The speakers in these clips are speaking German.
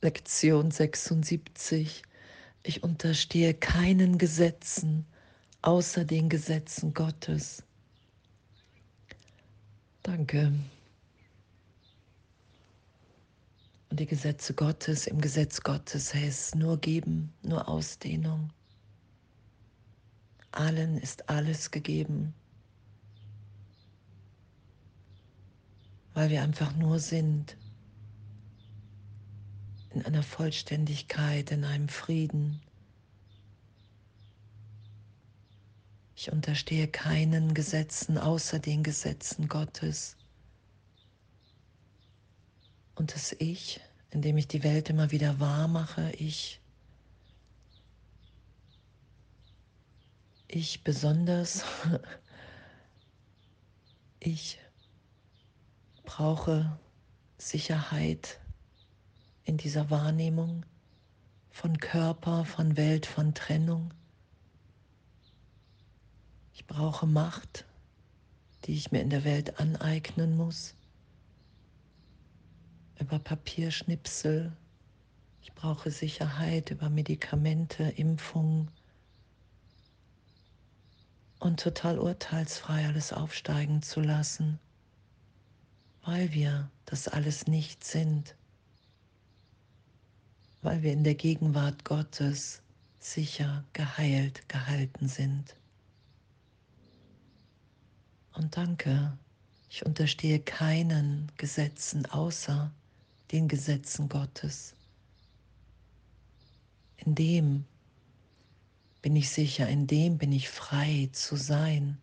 Lektion 76. Ich unterstehe keinen Gesetzen außer den Gesetzen Gottes. Danke. Und die Gesetze Gottes, im Gesetz Gottes heißt nur geben, nur Ausdehnung. Allen ist alles gegeben, weil wir einfach nur sind in einer Vollständigkeit, in einem Frieden. Ich unterstehe keinen Gesetzen außer den Gesetzen Gottes. Und das Ich, indem ich die Welt immer wieder wahr mache, ich, ich besonders, ich brauche Sicherheit in dieser Wahrnehmung von Körper, von Welt, von Trennung. Ich brauche Macht, die ich mir in der Welt aneignen muss, über Papierschnipsel. Ich brauche Sicherheit über Medikamente, Impfungen und total urteilsfrei alles aufsteigen zu lassen, weil wir das alles nicht sind weil wir in der Gegenwart Gottes sicher geheilt gehalten sind. Und danke, ich unterstehe keinen Gesetzen außer den Gesetzen Gottes. In dem bin ich sicher, in dem bin ich frei zu sein.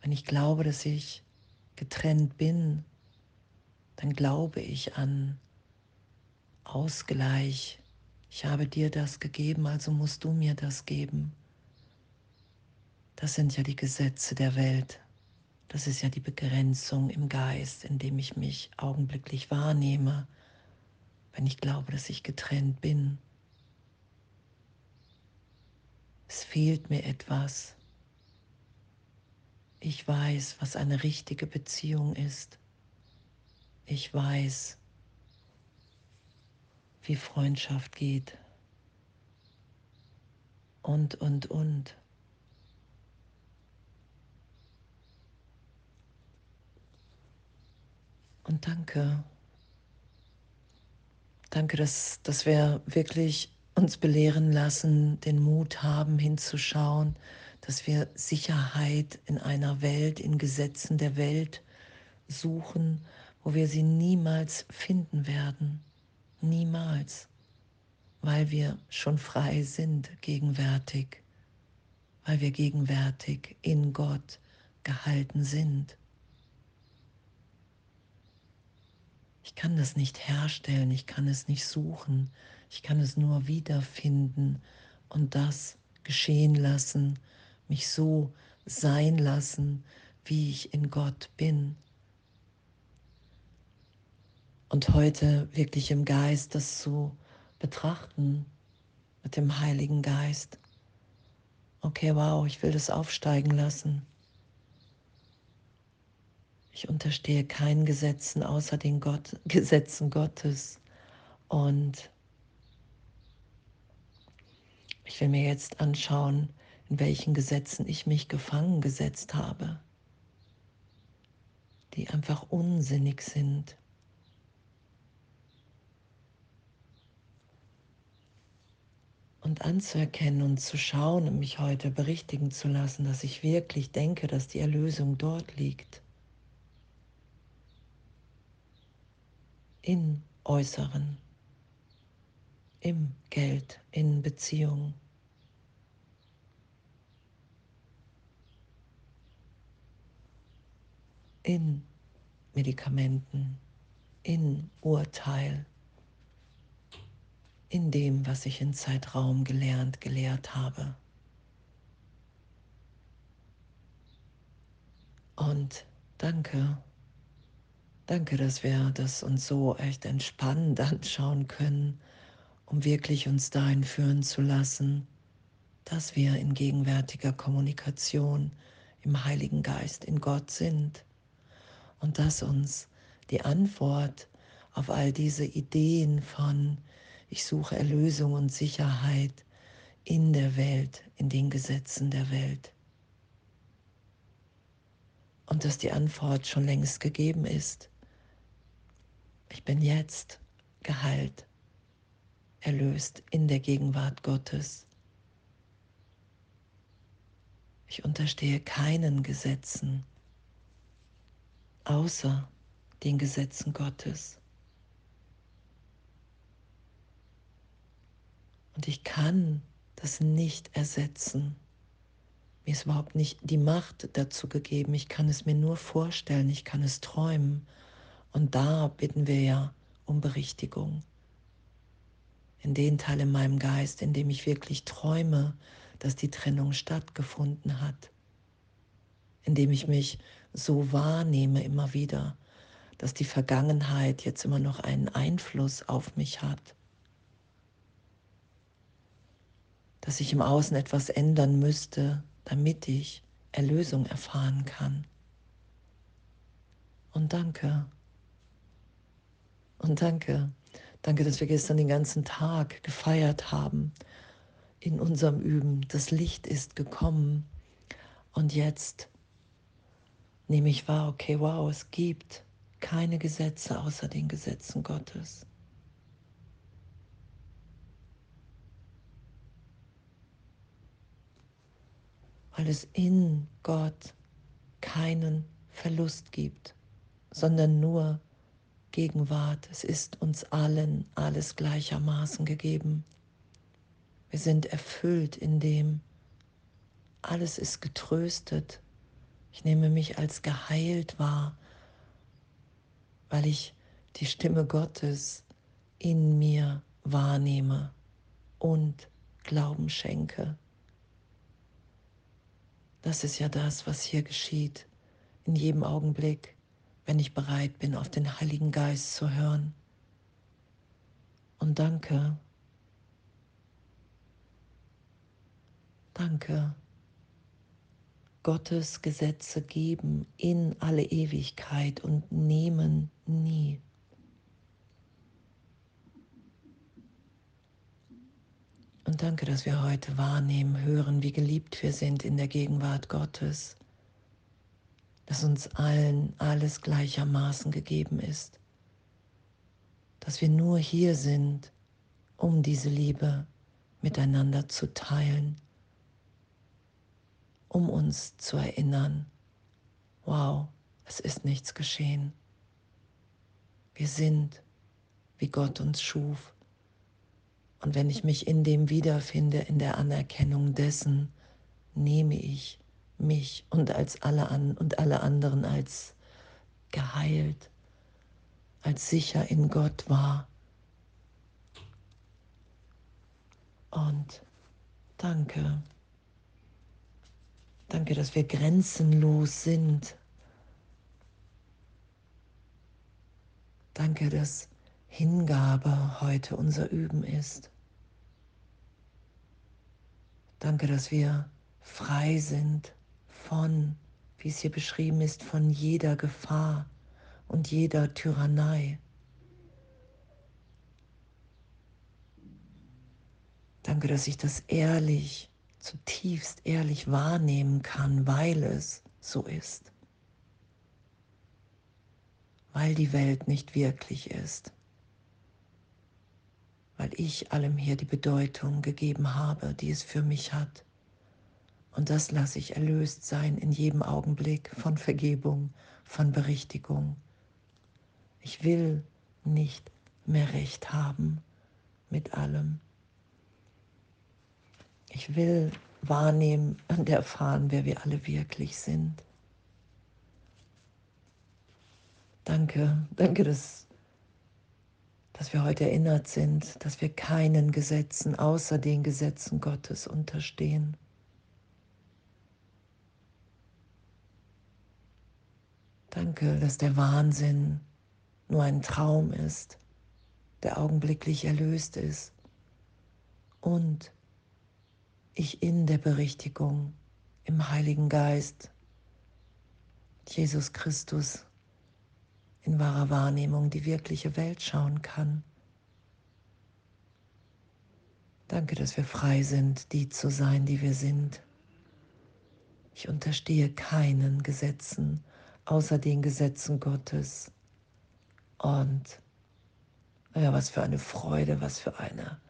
Wenn ich glaube, dass ich getrennt bin dann glaube ich an Ausgleich. Ich habe dir das gegeben, also musst du mir das geben. Das sind ja die Gesetze der Welt. Das ist ja die Begrenzung im Geist, in dem ich mich augenblicklich wahrnehme, wenn ich glaube, dass ich getrennt bin. Es fehlt mir etwas. Ich weiß, was eine richtige Beziehung ist. Ich weiß, wie Freundschaft geht. Und, und, und. Und danke. Danke, dass, dass wir wirklich uns belehren lassen, den Mut haben, hinzuschauen, dass wir Sicherheit in einer Welt, in Gesetzen der Welt suchen wo wir sie niemals finden werden. Niemals. Weil wir schon frei sind gegenwärtig. Weil wir gegenwärtig in Gott gehalten sind. Ich kann das nicht herstellen, ich kann es nicht suchen, ich kann es nur wiederfinden und das geschehen lassen, mich so sein lassen, wie ich in Gott bin und heute wirklich im Geist das zu betrachten mit dem Heiligen Geist. Okay, wow, ich will das aufsteigen lassen. Ich unterstehe keinen Gesetzen außer den Gott, Gesetzen Gottes. Und ich will mir jetzt anschauen, in welchen Gesetzen ich mich gefangen gesetzt habe, die einfach unsinnig sind. Und anzuerkennen und zu schauen und mich heute berichtigen zu lassen, dass ich wirklich denke, dass die Erlösung dort liegt. In Äußeren, im Geld, in Beziehungen. in Medikamenten, in Urteil in dem, was ich in Zeitraum gelernt, gelehrt habe. Und danke, danke, dass wir das uns so echt entspannt anschauen können, um wirklich uns dahin führen zu lassen, dass wir in gegenwärtiger Kommunikation im Heiligen Geist in Gott sind und dass uns die Antwort auf all diese Ideen von, ich suche Erlösung und Sicherheit in der Welt, in den Gesetzen der Welt. Und dass die Antwort schon längst gegeben ist. Ich bin jetzt geheilt, erlöst in der Gegenwart Gottes. Ich unterstehe keinen Gesetzen außer den Gesetzen Gottes. Und ich kann das nicht ersetzen. Mir ist überhaupt nicht die Macht dazu gegeben. Ich kann es mir nur vorstellen, ich kann es träumen. Und da bitten wir ja um Berichtigung. In den Teil in meinem Geist, in dem ich wirklich träume, dass die Trennung stattgefunden hat. In dem ich mich so wahrnehme immer wieder, dass die Vergangenheit jetzt immer noch einen Einfluss auf mich hat. Dass ich im Außen etwas ändern müsste, damit ich Erlösung erfahren kann. Und danke. Und danke. Danke, dass wir gestern den ganzen Tag gefeiert haben in unserem Üben. Das Licht ist gekommen. Und jetzt nehme ich wahr, okay, wow, es gibt keine Gesetze außer den Gesetzen Gottes. Weil es in Gott keinen Verlust gibt, sondern nur Gegenwart. Es ist uns allen alles gleichermaßen gegeben. Wir sind erfüllt in dem, alles ist getröstet, ich nehme mich als geheilt wahr, weil ich die Stimme Gottes in mir wahrnehme und Glauben schenke. Das ist ja das, was hier geschieht, in jedem Augenblick, wenn ich bereit bin, auf den Heiligen Geist zu hören. Und danke, danke Gottes Gesetze geben in alle Ewigkeit und nehmen nie. Und danke, dass wir heute wahrnehmen, hören, wie geliebt wir sind in der Gegenwart Gottes, dass uns allen alles gleichermaßen gegeben ist, dass wir nur hier sind, um diese Liebe miteinander zu teilen um uns zu erinnern, wow, es ist nichts geschehen. Wir sind, wie Gott uns schuf. Und wenn ich mich in dem wiederfinde, in der Anerkennung dessen, nehme ich mich und, als alle an, und alle anderen als geheilt, als sicher in Gott wahr. Und danke. Danke, dass wir grenzenlos sind. Danke, dass Hingabe heute unser Üben ist. Danke, dass wir frei sind von, wie es hier beschrieben ist, von jeder Gefahr und jeder Tyrannei. Danke, dass ich das ehrlich zutiefst ehrlich wahrnehmen kann, weil es so ist. Weil die Welt nicht wirklich ist. Weil ich allem hier die Bedeutung gegeben habe, die es für mich hat. Und das lasse ich erlöst sein in jedem Augenblick von Vergebung, von Berichtigung. Ich will nicht mehr recht haben mit allem. Ich will wahrnehmen und erfahren, wer wir alle wirklich sind. Danke, danke, dass, dass wir heute erinnert sind, dass wir keinen Gesetzen außer den Gesetzen Gottes unterstehen. Danke, dass der Wahnsinn nur ein Traum ist, der augenblicklich erlöst ist und ich in der Berichtigung im Heiligen Geist, Jesus Christus, in wahrer Wahrnehmung die wirkliche Welt schauen kann. Danke, dass wir frei sind, die zu sein, die wir sind. Ich unterstehe keinen Gesetzen außer den Gesetzen Gottes. Und ja, was für eine Freude, was für eine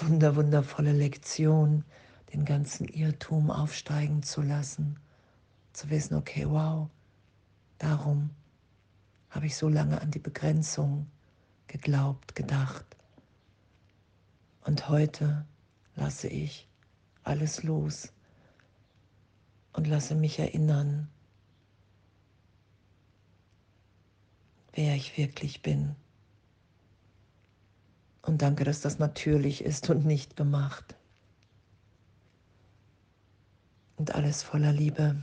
wunder, wundervolle Lektion, den ganzen Irrtum aufsteigen zu lassen, zu wissen, okay, wow, darum habe ich so lange an die Begrenzung geglaubt, gedacht. Und heute lasse ich alles los und lasse mich erinnern, wer ich wirklich bin. Und danke, dass das natürlich ist und nicht gemacht. Und alles voller Liebe.